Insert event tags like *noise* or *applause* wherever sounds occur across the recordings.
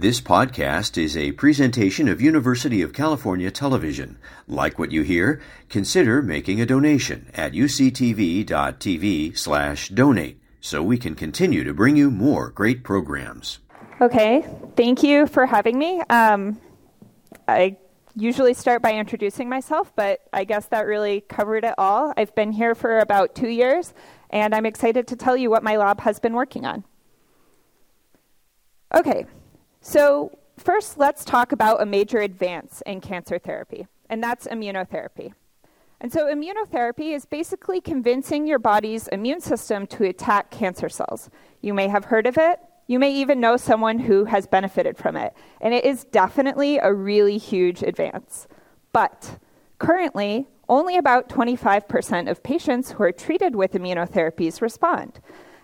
This podcast is a presentation of University of California Television. Like what you hear? Consider making a donation at uctv.tv slash donate so we can continue to bring you more great programs. Okay, thank you for having me. Um, I usually start by introducing myself, but I guess that really covered it all. I've been here for about two years, and I'm excited to tell you what my lab has been working on. Okay, so first let's talk about a major advance in cancer therapy, and that's immunotherapy. And so immunotherapy is basically convincing your body's immune system to attack cancer cells. You may have heard of it. You may even know someone who has benefited from it. And it is definitely a really huge advance. But currently, only about 25% of patients who are treated with immunotherapies respond.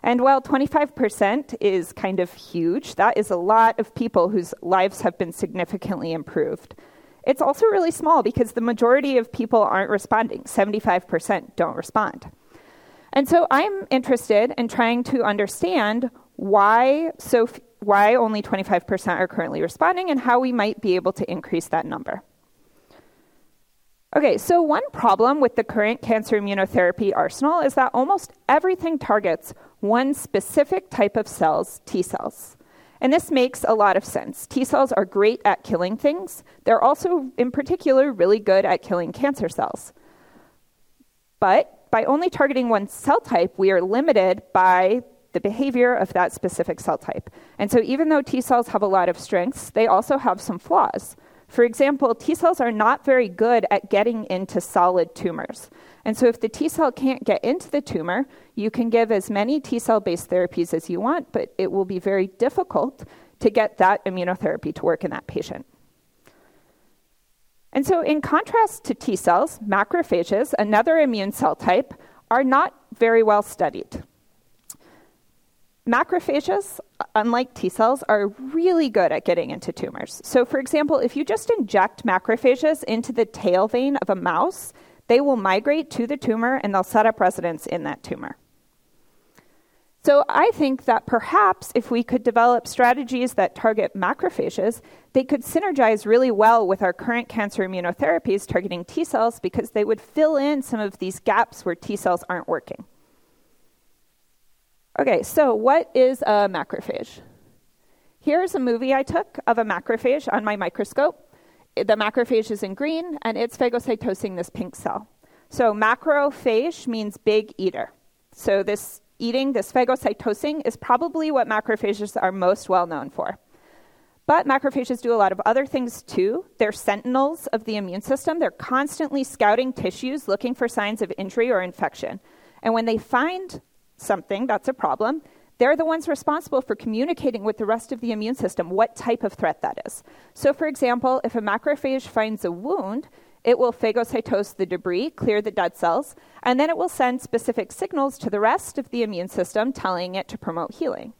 And while 25% is kind of huge, that is a lot of people whose lives have been significantly improved. It's also really small because the majority of people aren't responding. 75% don't respond. And so I'm interested in trying to understand why so f- why only 25% are currently responding and how we might be able to increase that number. Okay, so one problem with the current cancer immunotherapy arsenal is that almost everything targets one specific type of cells, T cells. And this makes a lot of sense. T cells are great at killing things. They're also, in particular, really good at killing cancer cells. But by only targeting one cell type, we are limited by the behavior of that specific cell type. And so, even though T cells have a lot of strengths, they also have some flaws. For example, T cells are not very good at getting into solid tumors. And so, if the T cell can't get into the tumor, you can give as many T cell based therapies as you want, but it will be very difficult to get that immunotherapy to work in that patient. And so, in contrast to T cells, macrophages, another immune cell type, are not very well studied. Macrophages, unlike T cells, are really good at getting into tumors. So, for example, if you just inject macrophages into the tail vein of a mouse, they will migrate to the tumor and they'll set up residence in that tumor. So, I think that perhaps if we could develop strategies that target macrophages, they could synergize really well with our current cancer immunotherapies targeting T cells because they would fill in some of these gaps where T cells aren't working. Okay, so what is a macrophage? Here's a movie I took of a macrophage on my microscope. The macrophage is in green, and it's phagocytosing this pink cell. So macrophage means big eater. So this eating, this phagocytosing, is probably what macrophages are most well known for. But macrophages do a lot of other things too. They're sentinels of the immune system. They're constantly scouting tissues looking for signs of injury or infection. And when they find something, that's a problem. They're the ones responsible for communicating with the rest of the immune system what type of threat that is. So, for example, if a macrophage finds a wound, it will phagocytose the debris, clear the dead cells, and then it will send specific signals to the rest of the immune system telling it to promote healing.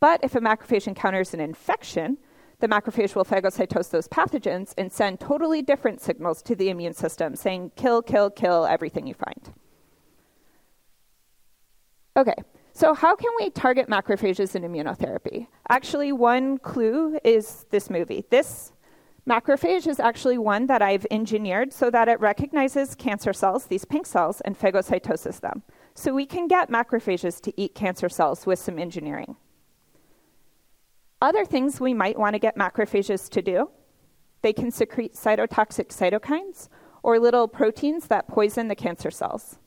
But if a macrophage encounters an infection, the macrophage will phagocytose those pathogens and send totally different signals to the immune system saying, kill, kill, kill everything you find. Okay, so how can we target macrophages in immunotherapy? Actually, one clue is this movie. This macrophage is actually one that I've engineered so that it recognizes cancer cells, these pink cells, and phagocytoses them. So we can get macrophages to eat cancer cells with some engineering. Other things we might want to get macrophages to do they can secrete cytotoxic cytokines or little proteins that poison the cancer cells.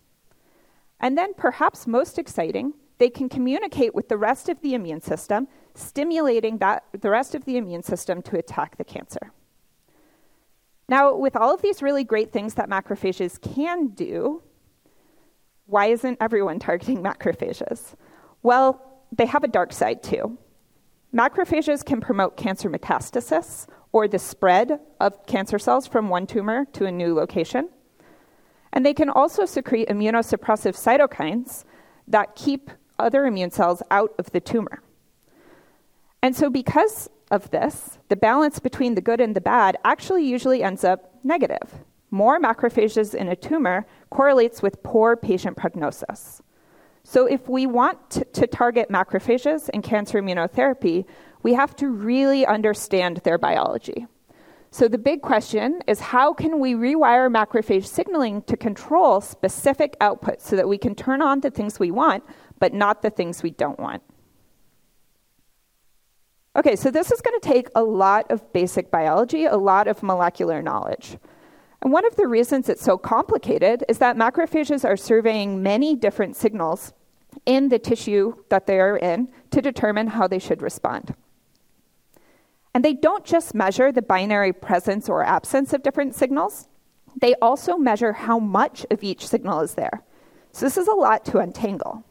And then, perhaps most exciting, they can communicate with the rest of the immune system, stimulating that, the rest of the immune system to attack the cancer. Now, with all of these really great things that macrophages can do, why isn't everyone targeting *laughs* macrophages? Well, they have a dark side too. Macrophages can promote cancer metastasis or the spread of cancer cells from one tumor to a new location. And they can also secrete immunosuppressive cytokines that keep other immune cells out of the tumor. And so, because of this, the balance between the good and the bad actually usually ends up negative. More macrophages in a tumor correlates with poor patient prognosis. So, if we want to, target macrophages in cancer immunotherapy, we have to really understand their biology. So the big question is how can we rewire macrophage signaling to control specific outputs so that we can turn on the things we want, but not the things we don't want? Okay, so this is going to take a lot of basic biology, a lot of molecular knowledge. And one of the reasons it's so complicated is that macrophages are surveying many different signals in the tissue that they are in to determine how they should respond. And they don't just measure the binary presence or absence of different signals, they also measure how much of each signal is there. So this is a lot to untangle.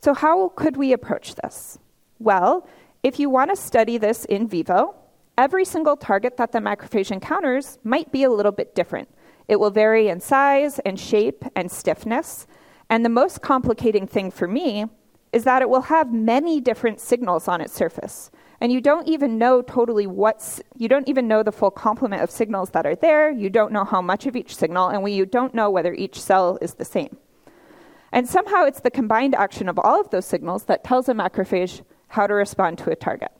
So, how could we approach this? Well, if you want to study this in vivo, every single target that the macrophage encounters might be a little bit different. It will vary in size and shape and stiffness. And the most complicating thing for me is that it will have many different signals on its surface. And you don't even know totally what's, you don't even know the full complement of signals that are there. You don't know how much of each signal, and we, you don't know whether each cell is the same. And somehow it's the combined action of all of those signals that tells a macrophage how to respond to a target.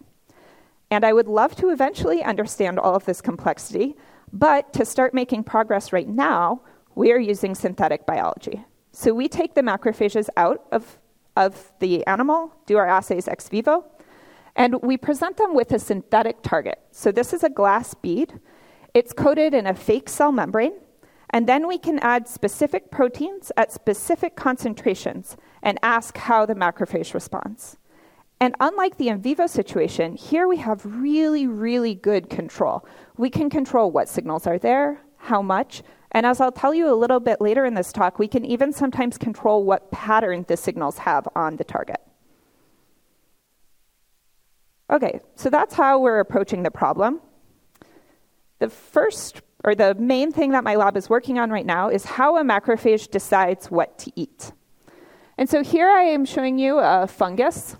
And I would love to eventually understand all of this complexity, but to start making progress right now, we are using synthetic biology. So we take the macrophages out of, of the animal, do our assays ex vivo, and we present them with a synthetic target. So this is a glass bead. It's coated in a fake cell membrane, and then we can add specific proteins at specific concentrations and ask how the macrophage responds. And unlike the in vivo situation, here we have really, really good control. We can control what signals are there, how much, and as I'll tell you a little bit later in this talk, we can even sometimes control what pattern the signals have on the target. Okay, so that's how we're approaching the problem. The first, or the main thing that my lab is working on right now is how a macrophage decides what to eat. And so here I am showing you a fungus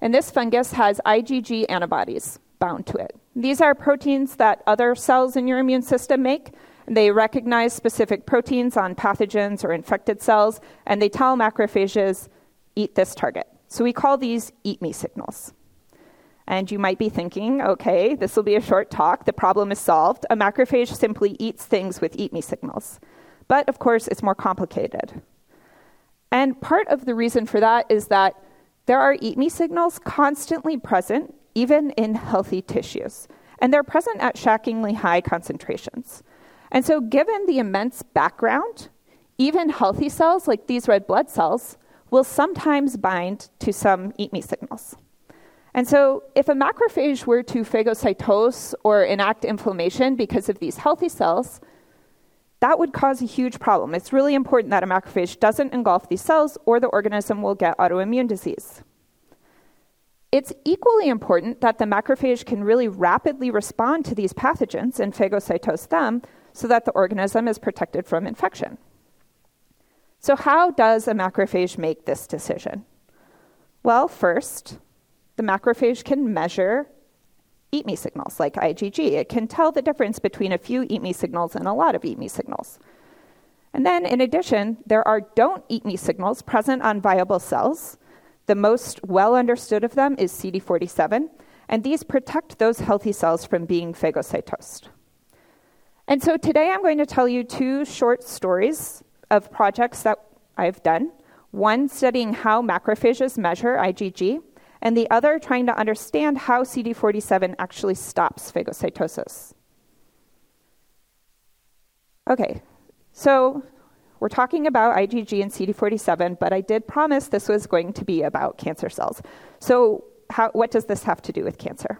and this fungus has IgG antibodies bound to it. These are proteins that other cells in your immune system make. They recognize specific proteins on pathogens or infected cells, and they tell macrophages, eat this target. So we call these eat me signals. And you might be thinking, okay, this will be a short talk. The problem is solved. A macrophage simply eats things with eat me signals. But of course, it's more complicated. And part of the reason for that is that there are eat me signals constantly present, even in healthy tissues, and they're present at shockingly high concentrations. And so, given the immense background, even healthy cells like these red blood cells will sometimes bind to some eat me signals. And so, if a macrophage were to phagocytose or enact inflammation because of these healthy cells, that would cause a huge problem. It's really important that a macrophage doesn't engulf these cells or the organism will get autoimmune disease. It's equally important that the macrophage can really rapidly respond to these pathogens and phagocytose them so that the organism is protected from infection. So, how does a macrophage make this decision? Well, first, the macrophage can measure eat me signals like IgG. It can tell the difference between a few eat me signals and a lot of eat me signals. And then, in addition, there are don't eat me signals present on viable cells. The most well understood of them is CD47, and these protect those healthy cells from being phagocytosed. And so today I'm going to tell you two short stories of projects that I've done one studying how macrophages measure IgG, and the other trying to understand how CD47 actually stops phagocytosis. Okay, so we're talking about IgG and CD47, but I did promise this was going to be about cancer cells. So, how, what does this have to do with cancer?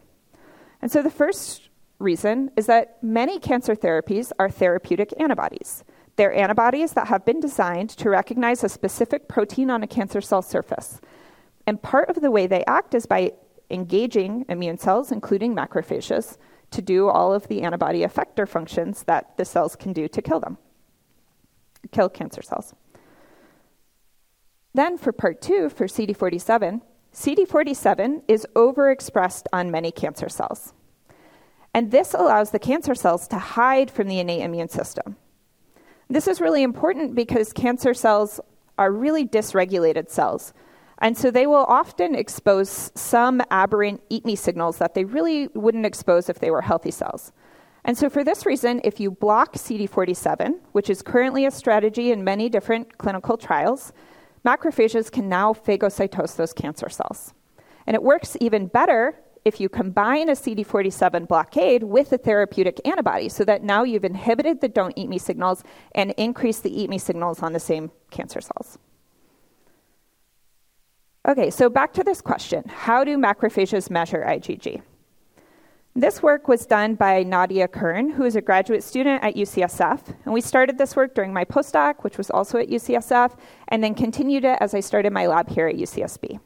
And so, the first reason is that many cancer therapies are therapeutic antibodies. They're antibodies that have been designed to recognize a specific protein on a cancer cell surface. And part of the way they act is by engaging immune cells, including macrophages, to do all of the antibody effector functions that the cells can do to kill them, kill cancer cells. Then, for part two, for CD47, CD47 is overexpressed on many cancer cells. And this allows the cancer cells to hide from the innate immune system. This is really important because cancer cells are really dysregulated cells And so they will often expose some aberrant eat me signals that they really wouldn't expose if they were healthy cells. And so, for this reason, if you block CD47, which is currently a strategy in many different clinical trials, macrophages can now phagocytose those cancer cells. And it works even better if you combine a CD47 blockade with a therapeutic antibody, so that now you've inhibited the don't eat me signals and increased the eat me signals on the same cancer cells. Okay, so back to this question How do macrophages measure IgG? This work was done by Nadia Kern, who is a graduate student at UCSF. And we started this work during my postdoc, which was also at UCSF, and then continued it as I started my lab here at UCSB.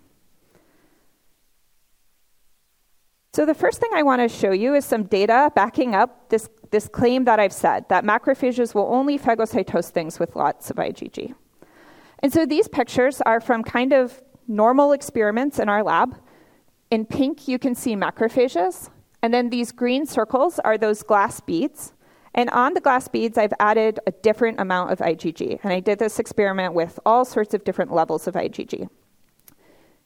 So, the first thing I want to show you is some data backing up this, this claim that I've said that macrophages will only phagocytose things with lots of IgG. And so, these pictures are from kind of normal experiments in our lab. In pink, you can see macrophages. And then these green circles are those glass beads. And on the glass beads, I've added a different amount of IgG. And I did this experiment with all sorts of different levels of IgG.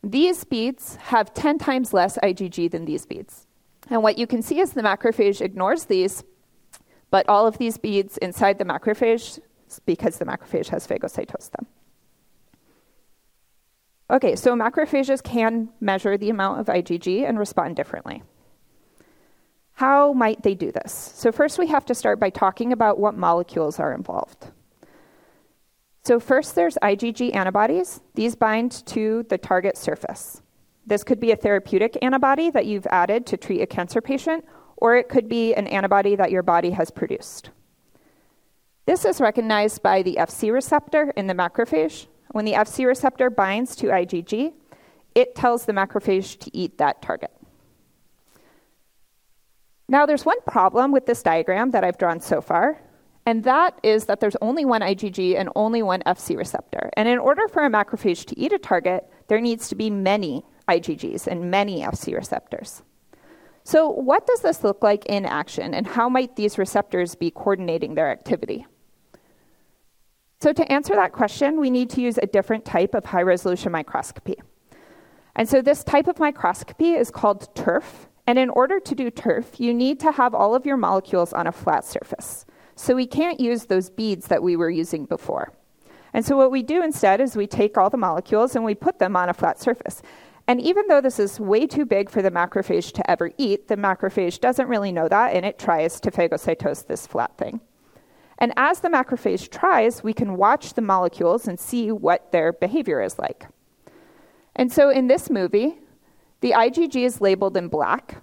These beads have 10 times less IgG than these beads. And what you can see is the macrophage ignores these, but all of these beads inside the macrophage, because the macrophage has phagocytosed them. Okay, so macrophages can measure the amount of IgG and respond differently. How might they do this? So, first, we have to start by talking about what molecules are involved. So, first, there's IgG antibodies. These bind to the target surface. This could be a therapeutic antibody that you've added to treat a cancer patient, or it could be an antibody that your body has produced. This is recognized by the Fc receptor in the macrophage, when the Fc receptor binds to IgG, it tells the macrophage to eat that target. Now, there's one problem with this diagram that I've drawn so far, and that is that there's only one IgG and only one Fc receptor. And in order for a macrophage to eat a target, there needs to be many IgGs and many Fc receptors. So, what does this look like in action, and how might these receptors be coordinating their activity? So, to answer that question, we need to use a different type of high resolution microscopy. And so, this type of microscopy is called TIRF. And in order to do TIRF, you need to have all of your molecules on a flat surface. So, we can't use those beads that we were using before. And so, what we do instead is we take all the molecules and we put them on a flat surface. And even though this is way too big for the macrophage to ever eat, the macrophage doesn't really know that and it tries to phagocytose this flat thing. And as the macrophage tries, we can watch the molecules and see what their behavior is like. And so in this movie, the IgG is labeled in black.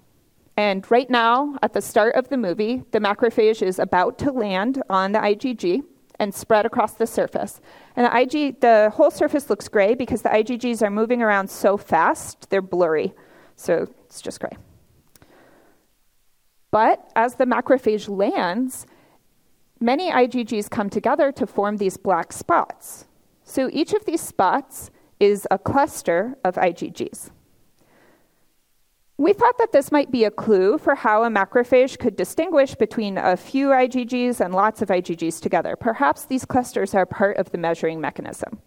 And right now, at the start of the movie, the macrophage is about to land on the IgG and spread across the surface. And the IG, the whole surface looks gray because the IgGs are moving around so fast, they're blurry. So it's just gray. But as the macrophage lands, many IgGs come together to form these black spots. So each of these spots is a cluster of IgGs. We thought that this might be a clue for how a macrophage could distinguish between a few IgGs and lots of IgGs together. Perhaps these clusters are part of the measuring mechanism.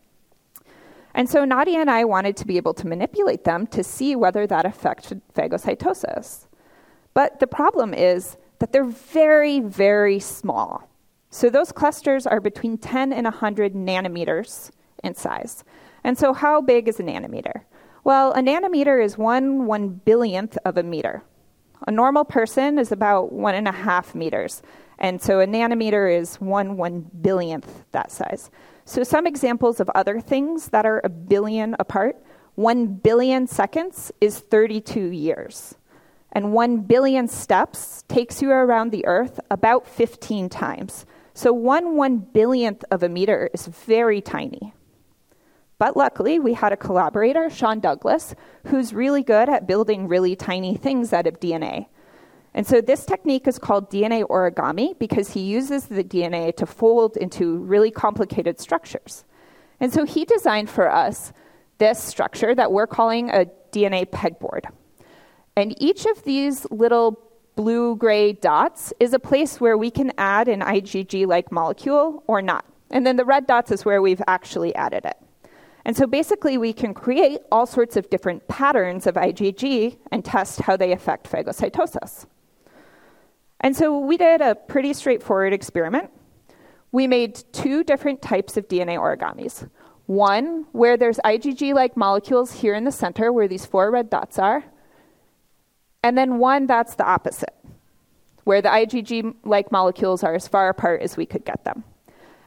And so Nadia and I wanted to be able to manipulate them to see whether that affected phagocytosis. But the problem is that they're very, very small. So those clusters are between 10 and 100 nanometers in size. And so, how big is a nanometer? Well, a nanometer is one one billionth of a meter. A normal person is about one and a half meters. And so a nanometer is one one billionth that size. So some examples of other things that are a billion apart. One billion seconds is 32 years. And one billion steps takes you around the Earth about 15 times. So one one billionth of a meter is very tiny. But luckily, we had a collaborator, Shawn Douglas, who's really good at building really tiny things out of DNA. And so this technique is called DNA origami because he uses the DNA to fold into really complicated structures. And so he designed for us this structure that we're calling a DNA pegboard. And each of these little blue gray dots is a place where we can add an IgG like molecule or not. And then the red dots is where we've actually added it. And so basically, we can create all sorts of different patterns of IgG and test how they affect phagocytosis. And so we did a pretty straightforward experiment. We made two different types of DNA origamis. One where there's IgG like molecules here in the center, where these four red dots are, and then one that's the opposite, where the IgG like molecules are as far apart as we could get them.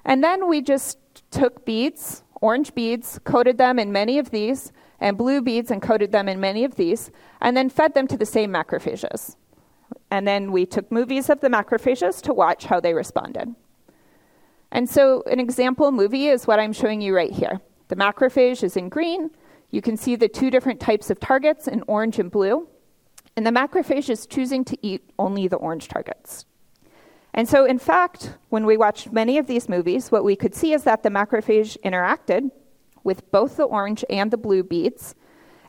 And then we just took beads, orange beads, coated them in many of these, and blue beads and coated them in many of these, and then fed them to the same macrophages. And then we took movies of the macrophages to watch how they responded. And so, an example movie is what I'm showing you right here. The macrophage is in green. You can see the two different types of targets in orange and blue. And the macrophage is choosing to eat only the orange targets. And so, in fact, when we watched many of these movies, what we could see is that the macrophage interacted with both the orange and the blue beads.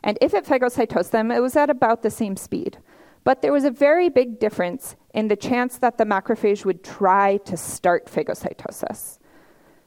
And if it phagocytosed them, it was at about the same speed. But there was a very big difference in the chance that the macrophage would try to start phagocytosis.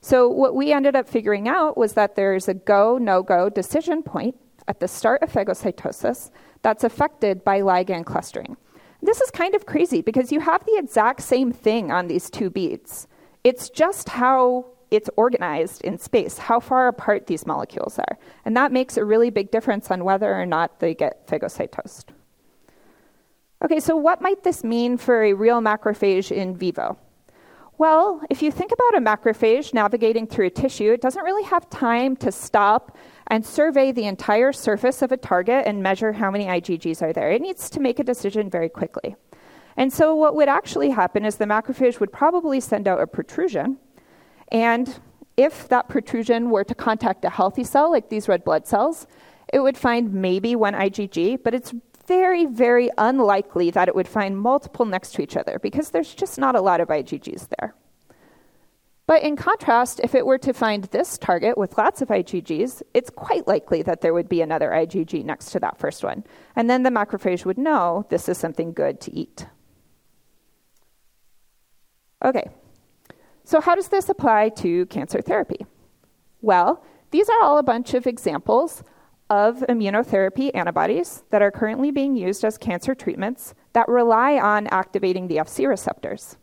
So, what we ended up figuring out was that there's a go, no go decision point at the start of phagocytosis that's affected by ligand clustering. This is kind of crazy because you have the exact same thing on these two beads. It's just how it's organized in space, how far apart these molecules are. And that makes a really big difference on whether or not they get phagocytosed. Okay, so what might this mean for a real macrophage in vivo? Well, if you think about a macrophage navigating through a tissue, it doesn't really have time to stop and survey the entire surface of a target and measure how many IgGs are there. It needs to make a decision very quickly. And so, what would actually happen is the macrophage would probably send out a protrusion. And if that protrusion were to contact a healthy cell, like these red blood cells, it would find maybe one IgG, but it's very, very unlikely that it would find multiple next to each other because there's just not a lot of IgGs there. But in contrast, if it were to find this target with lots of IgGs, it's quite likely that there would be another IgG next to that first one. And then the macrophage would know this is something good to eat. Okay, so how does this apply to cancer therapy? Well, these are all a bunch of examples of immunotherapy antibodies that are currently being used as cancer treatments that rely on activating the Fc receptors.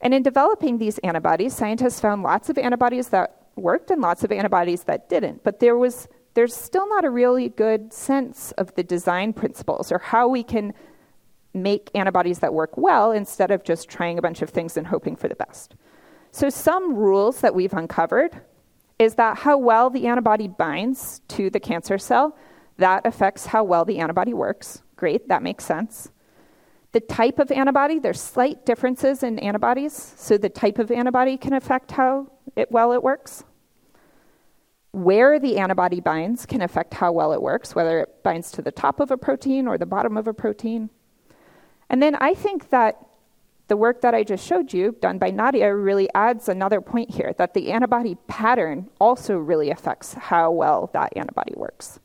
And in developing these antibodies, scientists found lots of antibodies that worked and lots of antibodies that didn't. But there was there's still not a really good sense of the design principles or how we can make antibodies that work well instead of just trying a bunch of things and hoping for the best. So some rules that we've uncovered is that how well the antibody binds to the cancer cell, that affects how well the antibody works. Great, that makes sense. The type of antibody, there's slight differences in antibodies, so the type of antibody can affect how it, well it works. Where the antibody binds can affect how well it works, whether it binds to the top of a protein or the bottom of a protein. And then I think that the work that I just showed you, done by Nadia, really adds another point here that the antibody pattern also really affects how well that antibody works.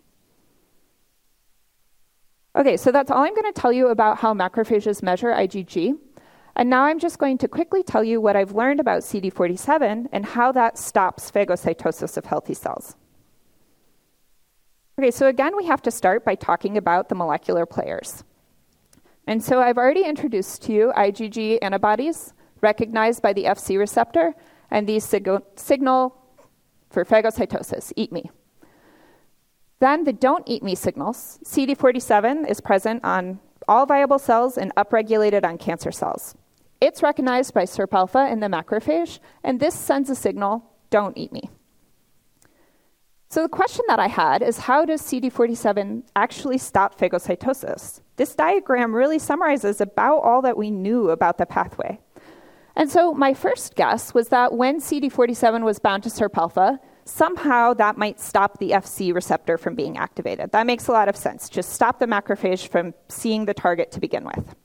Okay, so that's all I'm going to tell you about how macrophages measure IgG. And now I'm just going to quickly tell you what I've learned about CD47 and how that stops phagocytosis of healthy cells. Okay, so again, we have to start by talking about the molecular players. And so I've already introduced to you IgG antibodies recognized by the Fc receptor, and these sig- signal for phagocytosis, eat me. Then the don't eat me signals. CD47 is present on all viable cells and upregulated on cancer cells. It's recognized by SIRP alpha in the macrophage, and this sends a signal don't eat me. So, the question that I had is how does CD47 actually stop phagocytosis? This diagram really summarizes about all that we knew about the pathway. And so, my first guess was that when CD47 was bound to SIRP alpha, somehow that might stop the FC receptor from being activated. That makes a lot of sense. Just stop the macrophage from seeing the target to begin with.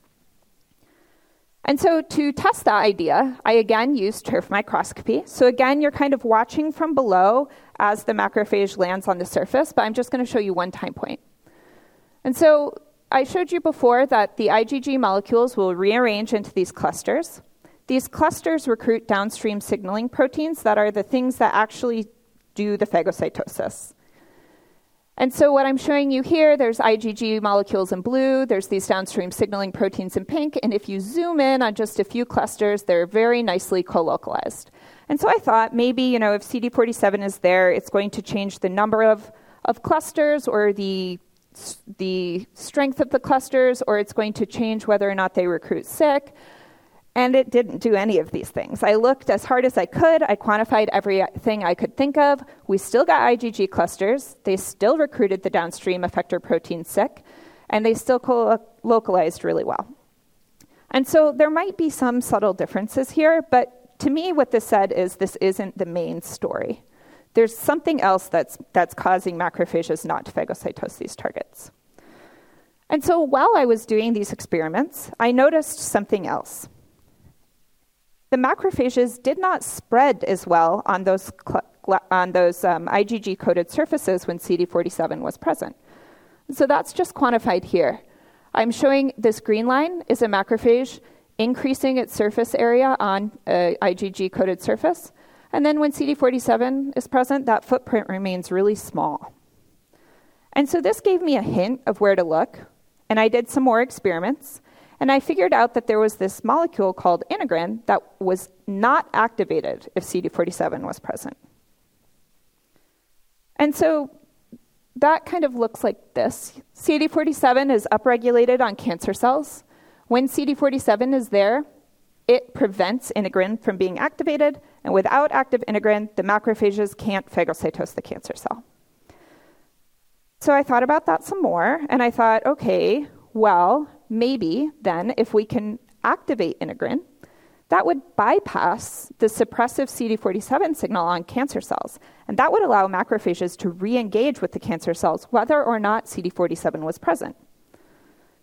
And so to test that idea, I again used TIRF microscopy. So again, you're kind of watching from below as the macrophage lands on the surface, but I'm just going to show you one time point. And so I showed you before that the IgG molecules will rearrange into these clusters. These clusters recruit downstream signaling proteins that are the things that actually do the phagocytosis. And so what I'm showing you here, there's IgG molecules in blue, there's these downstream signaling proteins in pink, and if you zoom in on just a few clusters, they're very nicely co-localized. And so I thought maybe, you know, if CD47 is there, it's going to change the number of, of clusters or the the strength of the clusters, or it's going to change whether or not they recruit Syk. And it didn't do any of these things. I looked as hard as I could. I quantified everything I could think of. We still got IgG clusters. They still recruited the downstream effector protein Syk, and they still co- localized really well. And so there might be some subtle differences here, but to me, what this said is this isn't the main story. There's something else that's, that's causing macrophages not to phagocytose these targets. And so while I was doing these experiments, I noticed something else the macrophages did not spread as well on those, cl- on those um, IgG coated surfaces when CD47 was present. So that's just quantified here. I'm showing this green line is a macrophage increasing its surface area on a IgG coated surface. And then when CD47 is present, that footprint remains really small. And so this gave me a hint of where to look, and I did some more experiments. And I figured out that there was this molecule called integrin that was not activated if CD47 was present. And so that kind of looks like this CD47 is upregulated on cancer cells. When CD47 is there, it prevents integrin from being activated, and without active integrin, the macrophages can't phagocytose the cancer cell. So I thought about that some more, and I thought, okay, well, maybe then if we can activate integrin, that would bypass the suppressive CD47 signal on cancer cells. And that would allow macrophages to re engage with the cancer cells, whether or not CD47 was present.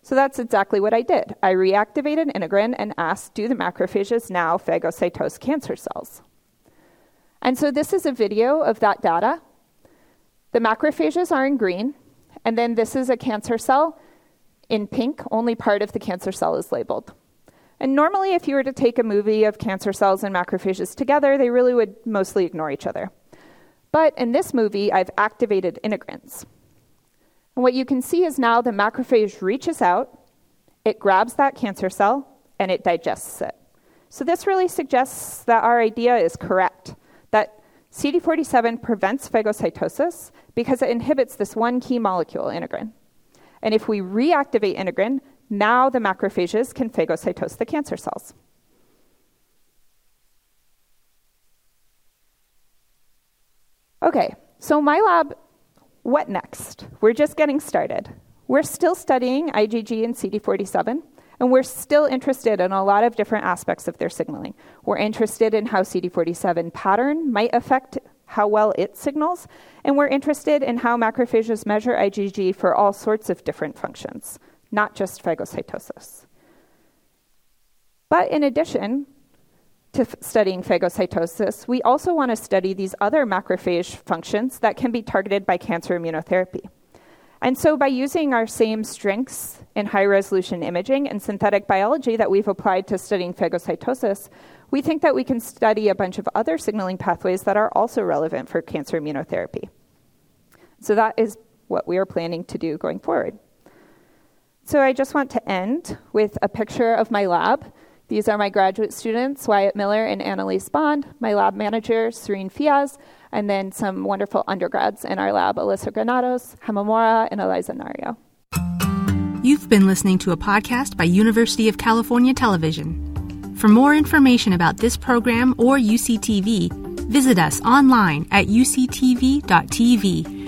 So that's exactly what I did. I reactivated integrin and asked, do the macrophages now phagocytose cancer cells? And so this is a video of that data. The macrophages are in green, and then this is a cancer cell in pink, only part of the cancer cell is labeled. And normally, if you were to take a movie of cancer cells and macrophages together, they really would mostly ignore each other. But in this movie, I've activated integrins. And what you can see is now the macrophage reaches out, it grabs that cancer cell, and it digests it. So this really suggests that our idea is correct that CD47 prevents phagocytosis because it inhibits this one key molecule, integrin. And if we reactivate integrin, now the macrophages can phagocytose the cancer cells. Okay, so my lab, what next? We're just getting started. We're still studying IgG and CD47, and we're still interested in a lot of different aspects of their signaling. We're interested in how CD47 pattern might affect how well it signals, and we're interested in how macrophages measure IgG for all sorts of different functions, not just phagocytosis. But in addition to f- studying phagocytosis, we also want to study these other macrophage functions that can be targeted by cancer immunotherapy. And so, by using our same strengths in high resolution imaging and synthetic biology that we've applied to studying phagocytosis, we think that we can study a bunch of other signaling pathways that are also relevant for cancer immunotherapy. So that is what we are planning to do going forward. So I just want to end with a picture of my lab. These are my graduate students, Wyatt Miller and Annalise Bond, my lab manager, Serene Fiaz, and then some wonderful undergrads in our lab, Alyssa Granados, Hamamora, and Eliza Nario. You've been listening to a podcast by University of California Television. For more information about this program or UCTV, visit us online at uctv.tv